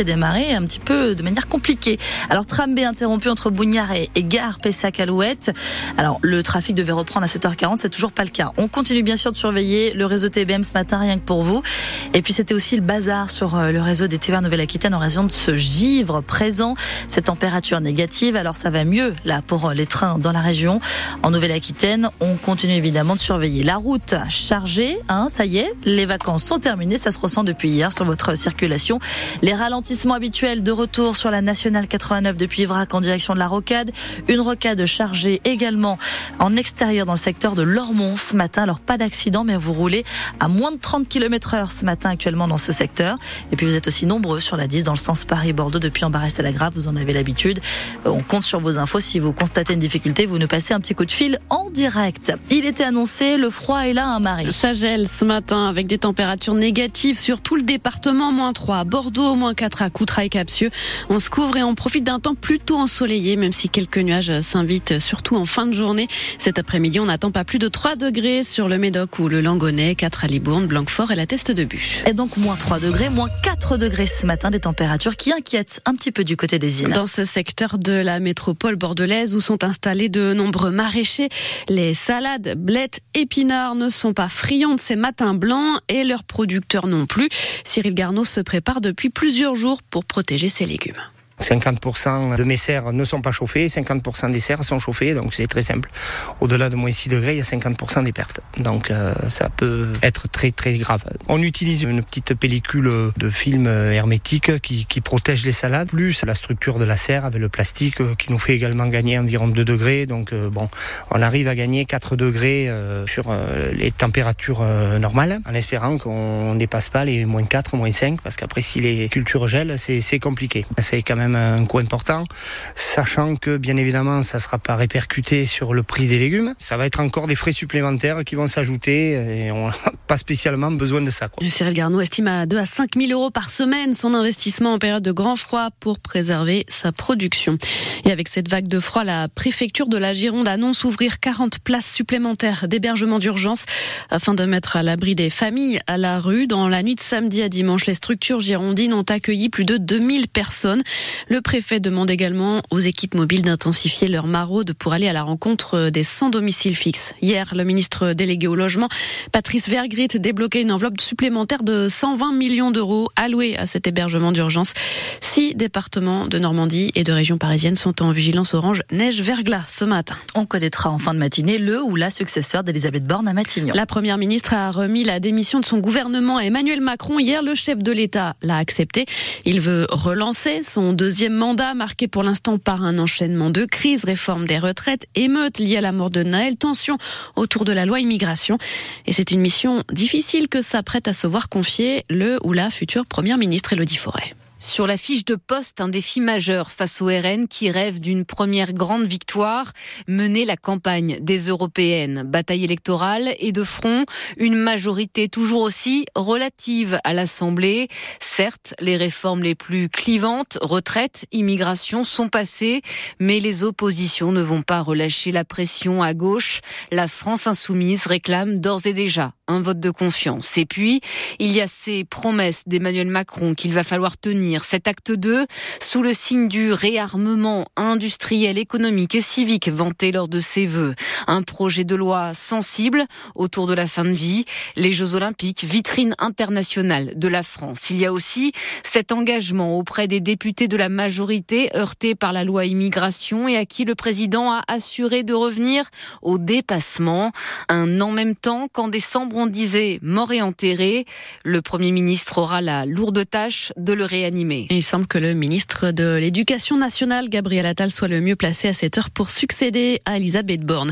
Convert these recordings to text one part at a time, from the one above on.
qui démarré un petit peu de manière compliquée. Alors tram B interrompu entre Bougnard et, Gare Pessac-Alouette. Alors le trafic devait reprendre à 7h40, c'est toujours pas le cas. On continue bien sûr de surveiller le réseau TBM ce matin, rien que pour vous. Et puis c'était aussi le bazar sur euh, le réseau des TVR Nouvelle-Aquitaine en raison de ce givre présent, cette température négative. Alors ça va mieux là pour euh, les trains dans la région. En Nouvelle-Aquitaine, on continue évidemment de surveiller la route chargée. Hein, ça y est, les vacances sont terminées. Ça se ressent depuis hier sur votre circulation. Les ralentissements habituels de retour sur la nationale 89 depuis Vrac en direction de la Rocade. Une rocade chargée également en extérieur dans le secteur de Lormont ce matin. Alors pas d'accident, mais vous roulez à moins de 30 km heure ce matin actuellement dans ce secteur. Et puis vous êtes aussi nombreux sur la 10 dans le sens Paris-Bordeaux depuis Embarras à la Grave. Vous en avez l'habitude. On compte sur vos infos. Si vous constatez une difficulté, vous nous passez un petit coup de fil en direct. Il était annoncé, le froid est là, un hein. Ça gèle ce matin avec des températures négatives sur tout le département. Moins 3 à Bordeaux, moins 4 à Coutras et Capsieux. On se couvre et on profite d'un temps plutôt ensoleillé, même si quelques nuages s'invitent, surtout en fin de journée. Cet après-midi, on n'attend pas plus de 3 degrés sur le Médoc ou le Langonnet, 4 à Libourne, Blanquefort et la Teste de Bûche. Et donc moins 3 degrés, moins 4 degrés ce matin, des températures qui inquiètent un petit peu du côté des îles. Dans ce secteur de la métropole bordelaise où sont installés de nombreux maraîchers, les salades, blettes, épinards ne sont pas friands de ces matins blancs et leurs producteurs non plus. Cyril Garneau se prépare depuis plusieurs jours pour protéger ses légumes. 50% de mes serres ne sont pas chauffées, 50% des serres sont chauffées, donc c'est très simple. Au-delà de moins 6 degrés, il y a 50% des pertes. Donc euh, ça peut être très très grave. On utilise une petite pellicule de film hermétique qui, qui, protège les salades, plus la structure de la serre avec le plastique euh, qui nous fait également gagner environ 2 degrés. Donc euh, bon, on arrive à gagner 4 degrés sur les températures normales, en espérant qu'on ne dépasse pas les moins 4, moins 5, parce qu'après si les cultures gèlent, c'est compliqué. C'est quand même un coût important, sachant que bien évidemment ça ne sera pas répercuté sur le prix des légumes. Ça va être encore des frais supplémentaires qui vont s'ajouter et on n'a pas spécialement besoin de ça. Quoi. Cyril Garneau estime à 2 à 5 000 euros par semaine son investissement en période de grand froid pour préserver sa production. Et avec cette vague de froid, la préfecture de la Gironde annonce ouvrir 40 places supplémentaires d'hébergement d'urgence afin de mettre à l'abri des familles à la rue. Dans la nuit de samedi à dimanche, les structures girondines ont accueilli plus de 2000 personnes. Le préfet demande également aux équipes mobiles d'intensifier leur maraude pour aller à la rencontre des sans domicile fixe. Hier, le ministre délégué au logement, Patrice Vergrit, débloquait une enveloppe supplémentaire de 120 millions d'euros alloués à cet hébergement d'urgence. Six départements de Normandie et de région parisienne sont en vigilance orange neige-verglas ce matin. On connaîtra en fin de matinée le ou la successeur d'Elisabeth Borne à Matignon. La première ministre a remis la démission de son gouvernement à Emmanuel Macron. Hier, le chef de l'État l'a accepté. Il veut relancer son deuxième deuxième mandat marqué pour l'instant par un enchaînement de crises, réforme des retraites, émeutes liées à la mort de Naël, tension autour de la loi immigration. Et c'est une mission difficile que s'apprête à se voir confier le ou la future première ministre Elodie Forêt. Sur la fiche de poste, un défi majeur face au RN qui rêve d'une première grande victoire, mener la campagne des européennes. Bataille électorale et de front, une majorité toujours aussi relative à l'Assemblée. Certes, les réformes les plus clivantes, retraite, immigration, sont passées, mais les oppositions ne vont pas relâcher la pression à gauche. La France insoumise réclame d'ores et déjà un vote de confiance. Et puis, il y a ces promesses d'Emmanuel Macron qu'il va falloir tenir. Cet acte 2, sous le signe du réarmement industriel, économique et civique vanté lors de ses vœux. Un projet de loi sensible autour de la fin de vie, les Jeux Olympiques, vitrine internationale de la France. Il y a aussi cet engagement auprès des députés de la majorité heurtés par la loi immigration et à qui le président a assuré de revenir au dépassement. Un en même temps qu'en décembre on disait mort et enterré. Le Premier ministre aura la lourde tâche de le réanimer. Il semble que le ministre de l'Éducation nationale, Gabriel Attal, soit le mieux placé à cette heure pour succéder à Elisabeth Borne.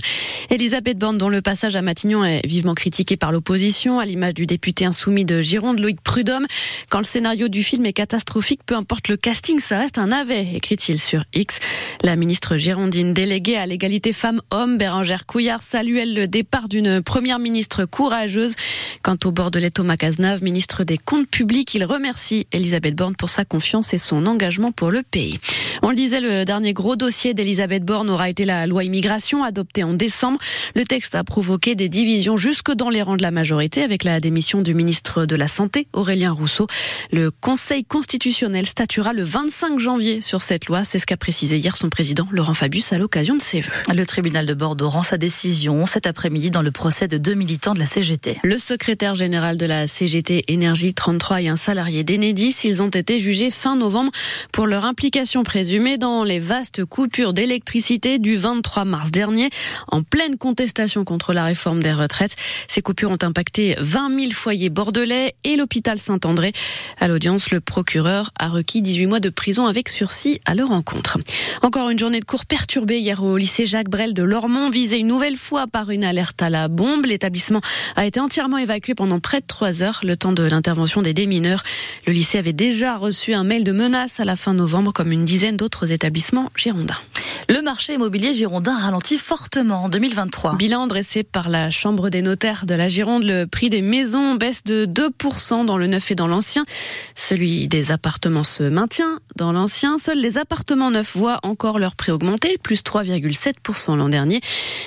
Elisabeth Borne, dont le passage à Matignon est vivement critiqué par l'opposition, à l'image du député insoumis de Gironde, Loïc Prudhomme. Quand le scénario du film est catastrophique, peu importe le casting, ça reste un navet, écrit-il sur X. La ministre girondine déléguée à l'égalité femmes-hommes, Bérangère Couillard, salue le départ d'une première ministre courageuse. Quant au bord Thomas Cazenave, ministre des Comptes publics, il remercie Elisabeth Borne pour sa confiance et son engagement pour le pays. On le disait, le dernier gros dossier d'Elisabeth Borne aura été la loi immigration adoptée en décembre. Le texte a provoqué des divisions jusque dans les rangs de la majorité avec la démission du ministre de la Santé, Aurélien Rousseau. Le Conseil constitutionnel statuera le 25 janvier sur cette loi. C'est ce qu'a précisé hier son président, Laurent Fabius, à l'occasion de ses vœux. Le tribunal de Bordeaux rend sa décision cet après-midi dans le procès de deux militants de la CGT. Le secrétaire général de la CGT Énergie 33 et un salarié d'Enedis, ils ont été jugés fin novembre pour leur implication présumée dans les vastes coupures d'électricité du 23 mars dernier, en pleine contestation contre la réforme des retraites. Ces coupures ont impacté 20 000 foyers bordelais et l'hôpital Saint-André. À l'audience, le procureur a requis 18 mois de prison avec sursis à leur encontre. Encore une journée de cours perturbée hier au lycée Jacques Brel de Lormont, visée une nouvelle fois par une alerte à la bombe. L'établissement a été entièrement évacué pendant près de trois heures, le temps de l'intervention des démineurs. Le lycée avait déjà reçu un mail de menace à la fin novembre, comme une dizaine d'autres établissements girondins. Le marché immobilier girondin ralentit fortement en 2023. Bilan dressé par la Chambre des notaires de la Gironde, le prix des maisons baisse de 2% dans le neuf et dans l'ancien. Celui des appartements se maintient dans l'ancien. Seuls les appartements neufs voient encore leur prix augmenter, plus 3,7% l'an dernier.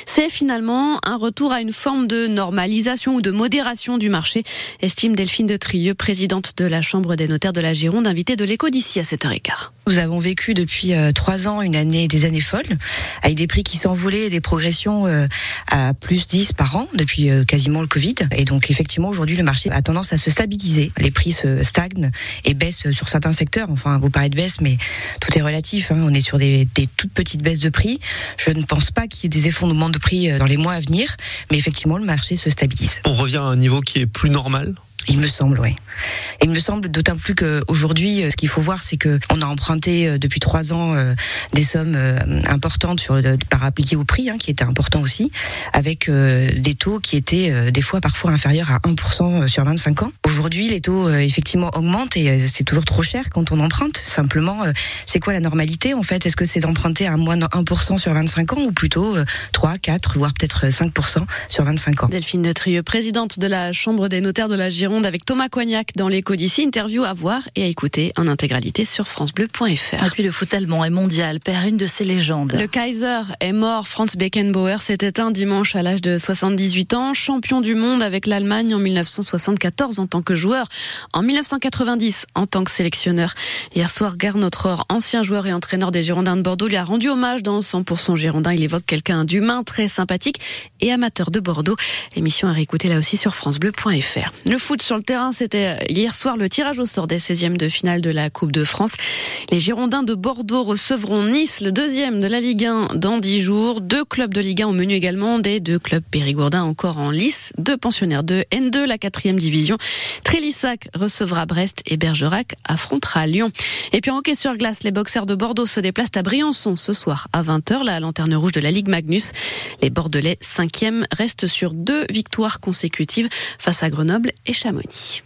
C'est finalement un retour à une forme de normalisation ou de modération du marché, estime Delphine de Trieux, présidente de la Chambre des notaires de la Gironde, invitée de l'écho d'ici à 7h15. Nous avons vécu depuis euh, trois ans une année, des années folles, avec des prix qui s'envolaient et des progressions euh, à plus 10 par an depuis euh, quasiment le Covid. Et donc effectivement, aujourd'hui, le marché a tendance à se stabiliser. Les prix se stagnent et baissent sur certains secteurs. Enfin, vous parlez de baisse, mais tout est relatif. Hein. On est sur des, des, toutes petites baisses de prix. Je ne pense pas qu'il y ait des effondrements de prix dans les mois à venir, mais effectivement, le marché se stabilise. On revient à un niveau qui est plus normal il me semble, oui. Il me semble d'autant plus qu'aujourd'hui, ce qu'il faut voir, c'est que on a emprunté euh, depuis trois ans euh, des sommes euh, importantes par appliquer au prix, hein, qui était important aussi, avec des taux qui étaient des fois parfois inférieurs à 1% sur 25 ans. Aujourd'hui, les taux effectivement augmentent et c'est toujours trop cher quand on emprunte. Simplement, c'est quoi la normalité en fait? Est-ce que c'est d'emprunter à moins de 1% sur 25 ans ou plutôt 3, 4, voire peut-être 5% sur 25 ans? Delphine de Trieux, présidente de la Chambre des notaires de la Gironde avec Thomas Cognac dans l'écho d'ici. Interview à voir et à écouter en intégralité sur FranceBleu.fr. Et puis le foot allemand est mondial, perd une de ses légendes. Le Kaiser est mort. Franz Beckenbauer s'est éteint dimanche à l'âge de 78 ans. Champion du monde avec l'Allemagne en 1974 en tant que joueur. En 1990 en tant que sélectionneur. Hier soir, Gernot Rohr, ancien joueur et entraîneur des Girondins de Bordeaux, lui a rendu hommage dans 100% Girondin. Il évoque quelqu'un d'humain, très sympathique et amateur de Bordeaux. Émission à réécouter là aussi sur FranceBleu.fr. Le foot sur le terrain, c'était hier soir le tirage au sort des 16e de finale de la Coupe de France. Les Girondins de Bordeaux recevront Nice, le deuxième de la Ligue 1, dans 10 jours. Deux clubs de Ligue 1 au menu également, des deux clubs périgourdins encore en lice, deux pensionnaires de N2, la quatrième division. Trélissac recevra Brest et Bergerac affrontera Lyon. Et puis en hockey sur glace, les boxeurs de Bordeaux se déplacent à Briançon ce soir à 20h, la lanterne rouge de la Ligue Magnus. Les Bordelais, cinquième, restent sur deux victoires consécutives face à Grenoble et Chamonix.